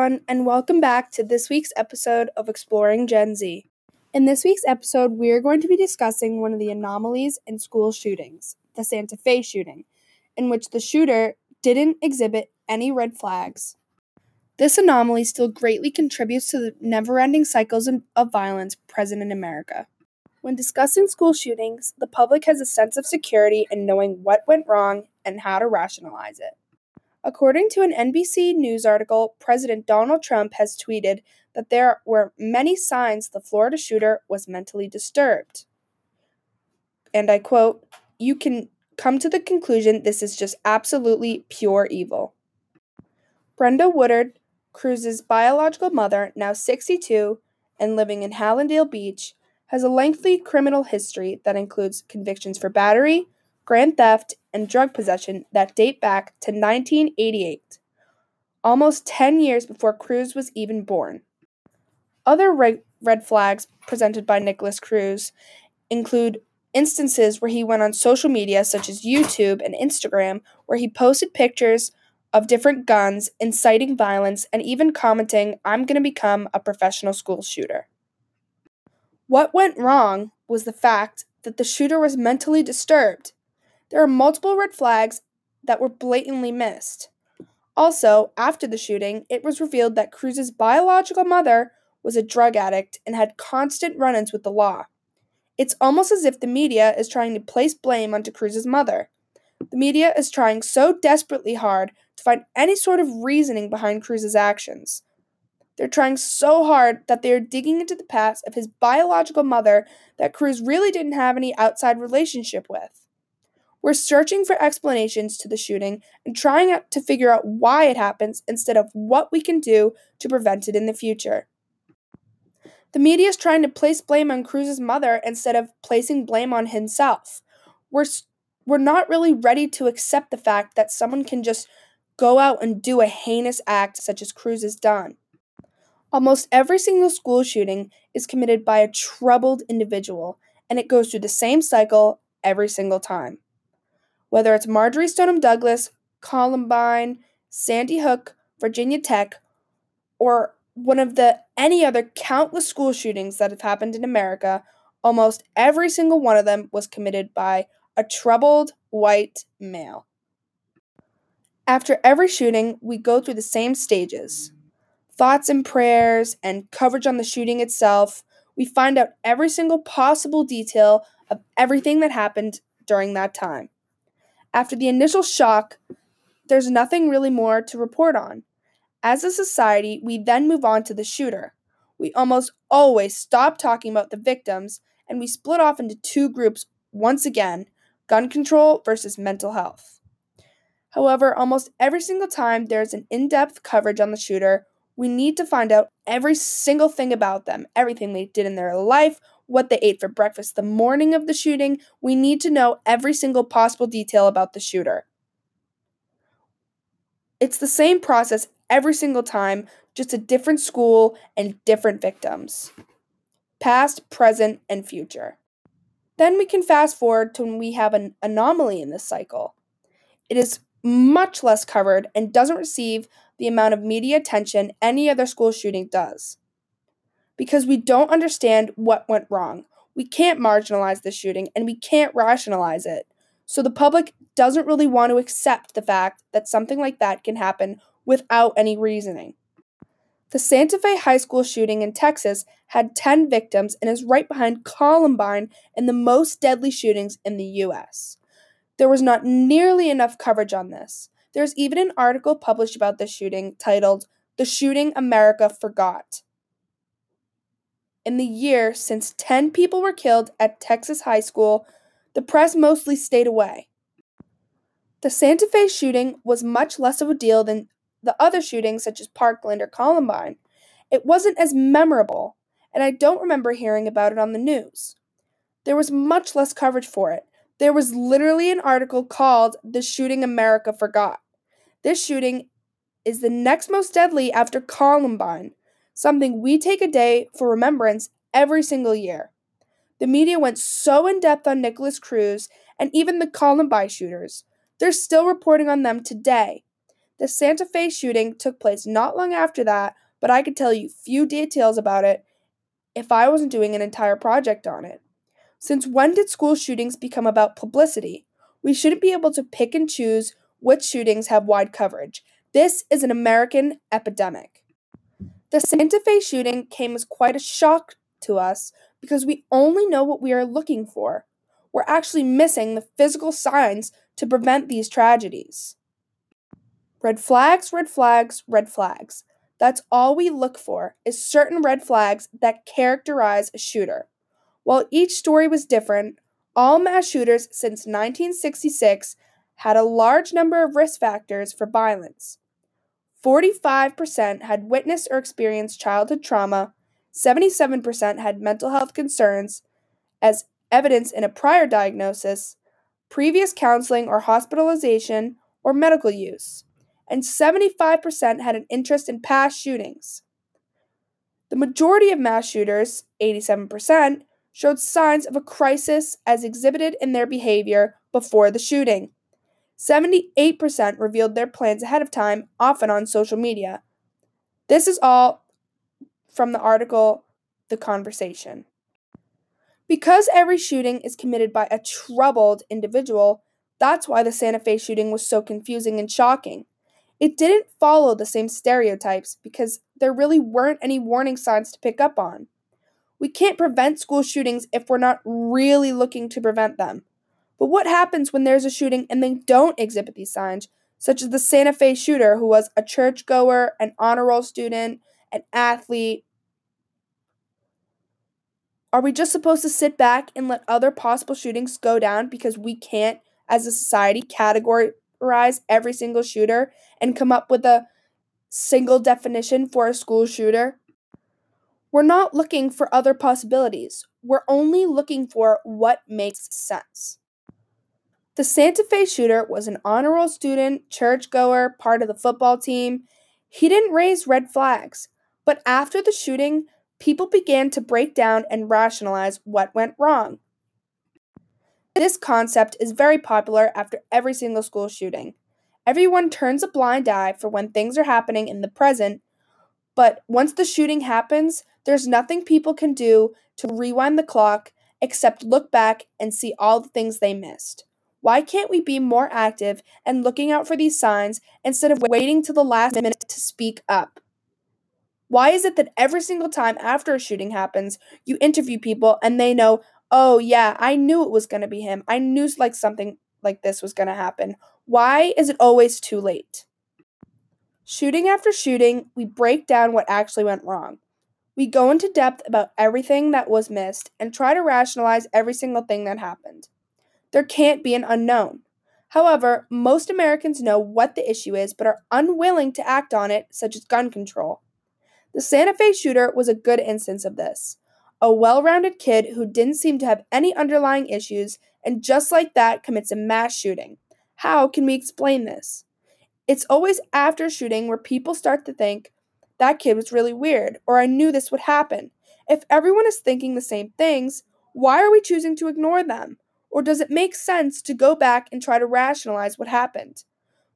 everyone, and welcome back to this week's episode of Exploring Gen Z. In this week's episode, we are going to be discussing one of the anomalies in school shootings, the Santa Fe shooting, in which the shooter didn't exhibit any red flags. This anomaly still greatly contributes to the never ending cycles of violence present in America. When discussing school shootings, the public has a sense of security in knowing what went wrong and how to rationalize it. According to an NBC News article, President Donald Trump has tweeted that there were many signs the Florida shooter was mentally disturbed. And I quote, You can come to the conclusion this is just absolutely pure evil. Brenda Woodard, Cruz's biological mother, now 62 and living in Hallandale Beach, has a lengthy criminal history that includes convictions for battery, grand theft, and drug possession that date back to 1988, almost 10 years before Cruz was even born. Other red, red flags presented by Nikolas Cruz include instances where he went on social media such as YouTube and Instagram where he posted pictures of different guns, inciting violence, and even commenting, I'm going to become a professional school shooter. What went wrong was the fact that the shooter was mentally disturbed there are multiple red flags that were blatantly missed. Also, after the shooting, it was revealed that Cruz's biological mother was a drug addict and had constant run ins with the law. It's almost as if the media is trying to place blame onto Cruz's mother. The media is trying so desperately hard to find any sort of reasoning behind Cruz's actions. They're trying so hard that they are digging into the past of his biological mother that Cruz really didn't have any outside relationship with. We're searching for explanations to the shooting and trying to figure out why it happens instead of what we can do to prevent it in the future. The media is trying to place blame on Cruz's mother instead of placing blame on himself. We're we're not really ready to accept the fact that someone can just go out and do a heinous act such as Cruz has done. Almost every single school shooting is committed by a troubled individual, and it goes through the same cycle every single time whether it's Marjory Stoneman Douglas, Columbine, Sandy Hook, Virginia Tech, or one of the any other countless school shootings that have happened in America, almost every single one of them was committed by a troubled white male. After every shooting, we go through the same stages thoughts and prayers, and coverage on the shooting itself. We find out every single possible detail of everything that happened during that time. After the initial shock, there's nothing really more to report on. As a society, we then move on to the shooter. We almost always stop talking about the victims and we split off into two groups once again gun control versus mental health. However, almost every single time there's an in depth coverage on the shooter, we need to find out every single thing about them, everything they did in their life, what they ate for breakfast the morning of the shooting. We need to know every single possible detail about the shooter. It's the same process every single time, just a different school and different victims. Past, present, and future. Then we can fast forward to when we have an anomaly in this cycle. It is much less covered and doesn't receive the amount of media attention any other school shooting does because we don't understand what went wrong. We can't marginalize the shooting and we can't rationalize it. So the public doesn't really want to accept the fact that something like that can happen without any reasoning. The Santa Fe High School shooting in Texas had 10 victims and is right behind Columbine in the most deadly shootings in the US. There was not nearly enough coverage on this. There's even an article published about this shooting titled The Shooting America Forgot in the year since 10 people were killed at Texas high school, the press mostly stayed away. The Santa Fe shooting was much less of a deal than the other shootings, such as Parkland or Columbine. It wasn't as memorable, and I don't remember hearing about it on the news. There was much less coverage for it. There was literally an article called The Shooting America Forgot. This shooting is the next most deadly after Columbine, something we take a day for remembrance every single year. The media went so in depth on Nikolas Cruz and even the Columbine shooters. They're still reporting on them today. The Santa Fe shooting took place not long after that, but I could tell you few details about it if I wasn't doing an entire project on it. Since when did school shootings become about publicity? We shouldn't be able to pick and choose which shootings have wide coverage. This is an American epidemic. The Santa Fe shooting came as quite a shock to us because we only know what we are looking for. We're actually missing the physical signs to prevent these tragedies. Red flags, red flags, red flags. That's all we look for is certain red flags that characterize a shooter. While each story was different, all mass shooters since 1966 had a large number of risk factors for violence. 45% had witnessed or experienced childhood trauma, 77% had mental health concerns, as evidence in a prior diagnosis, previous counseling or hospitalization, or medical use, and 75% had an interest in past shootings. The majority of mass shooters, 87%, showed signs of a crisis as exhibited in their behavior before the shooting. 78% revealed their plans ahead of time, often on social media. This is all from the article The Conversation. Because every shooting is committed by a troubled individual, that's why the Santa Fe shooting was so confusing and shocking. It didn't follow the same stereotypes because there really weren't any warning signs to pick up on. We can't prevent school shootings if we're not really looking to prevent them. But what happens when there's a shooting and they don't exhibit these signs, such as the Santa Fe shooter who was a churchgoer, an honor roll student, an athlete, are we just supposed to sit back and let other possible shootings go down because we can't, as a society, categorize every single shooter and come up with a single definition for a school shooter? We're not looking for other possibilities. We're only looking for what makes sense. The Santa Fe shooter was an honor roll student, churchgoer, part of the football team. He didn't raise red flags, but after the shooting, people began to break down and rationalize what went wrong. This concept is very popular after every single school shooting. Everyone turns a blind eye for when things are happening in the present, but once the shooting happens, there's nothing people can do to rewind the clock except look back and see all the things they missed. Why can't we be more active and looking out for these signs instead of waiting till the last minute to speak up? Why is it that every single time after a shooting happens, you interview people and they know, oh, yeah, I knew it was going to be him. I knew like something like this was going to happen. Why is it always too late? Shooting after shooting, we break down what actually went wrong. We go into depth about everything that was missed and try to rationalize every single thing that happened. There can't be an unknown. However, most Americans know what the issue is but are unwilling to act on it, such as gun control. The Santa Fe shooter was a good instance of this. A well rounded kid who didn't seem to have any underlying issues and just like that commits a mass shooting. How can we explain this? It's always after shooting where people start to think, that kid was really weird, or I knew this would happen. If everyone is thinking the same things, why are we choosing to ignore them? Or does it make sense to go back and try to rationalize what happened?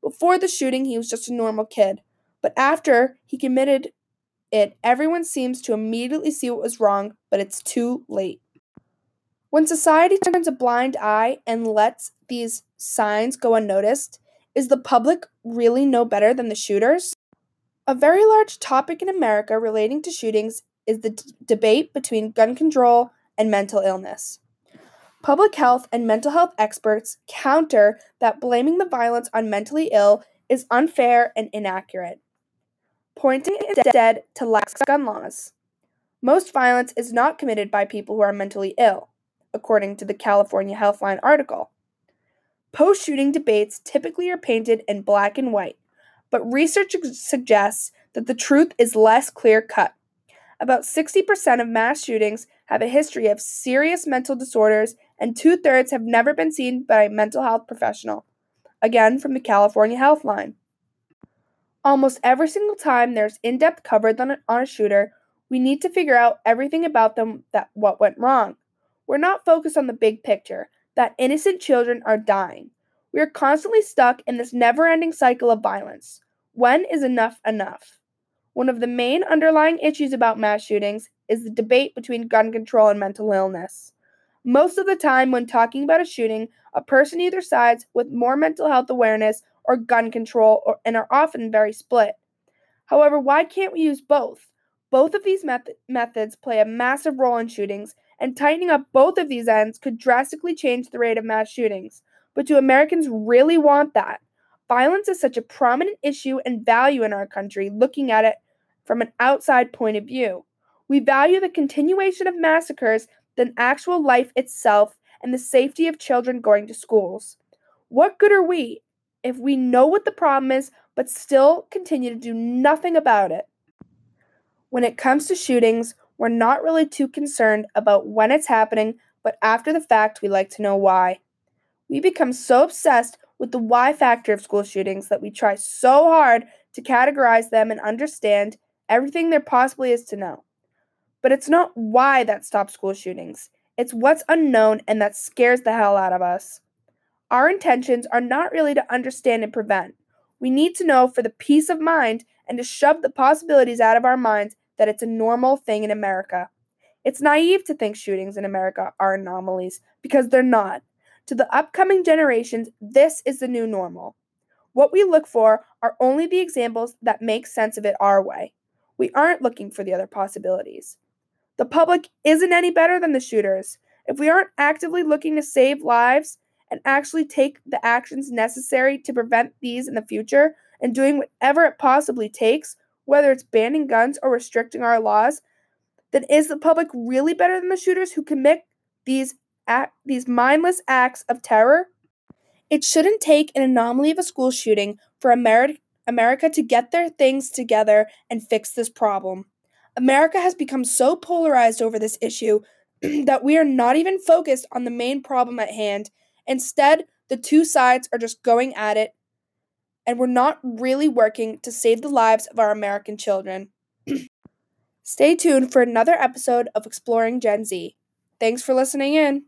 Before the shooting, he was just a normal kid. But after he committed it, everyone seems to immediately see what was wrong, but it's too late. When society turns a blind eye and lets these signs go unnoticed, is the public really no better than the shooters? A very large topic in America relating to shootings is the d- debate between gun control and mental illness. Public health and mental health experts counter that blaming the violence on mentally ill is unfair and inaccurate pointing instead to lax gun laws. Most violence is not committed by people who are mentally ill, according to the California Healthline article. Post shooting debates typically are painted in black and white, but research suggests that the truth is less clear cut. About 60% of mass shootings have a history of serious mental disorders, and two thirds have never been seen by a mental health professional. Again, from the California Healthline. Almost every single time there's in-depth coverage on a, on a shooter, we need to figure out everything about them that what went wrong. We're not focused on the big picture, that innocent children are dying. We are constantly stuck in this never-ending cycle of violence. When is enough enough? One of the main underlying issues about mass shootings is the debate between gun control and mental illness. Most of the time, when talking about a shooting, a person either sides with more mental health awareness or gun control or, and are often very split. However, why can't we use both? Both of these meth- methods play a massive role in shootings, and tightening up both of these ends could drastically change the rate of mass shootings. But do Americans really want that? Violence is such a prominent issue and value in our country, looking at it from an outside point of view. We value the continuation of massacres than actual life itself and the safety of children going to schools. What good are we if we know what the problem is but still continue to do nothing about it? When it comes to shootings, we're not really too concerned about when it's happening, but after the fact, we like to know why. We become so obsessed with the why factor of school shootings that we try so hard to categorize them and understand everything there possibly is to know. But it's not why that stops school shootings, it's what's unknown and that scares the hell out of us. Our intentions are not really to understand and prevent. We need to know for the peace of mind and to shove the possibilities out of our minds that it's a normal thing in America. It's naive to think shootings in America are anomalies because they're not. To the upcoming generations, this is the new normal. What we look for are only the examples that make sense of it our way. We aren't looking for the other possibilities. The public isn't any better than the shooters. If we aren't actively looking to save lives and actually take the actions necessary to prevent these in the future and doing whatever it possibly takes, whether it's banning guns or restricting our laws, then is the public really better than the shooters who commit these act, these mindless acts of terror? It shouldn't take an anomaly of a school shooting for Ameri- America to get their things together and fix this problem. America has become so polarized over this issue that we are not even focused on the main problem at hand. Instead, the two sides are just going at it, and we're not really working to save the lives of our American children. Stay tuned for another episode of Exploring Gen Z. Thanks for listening in.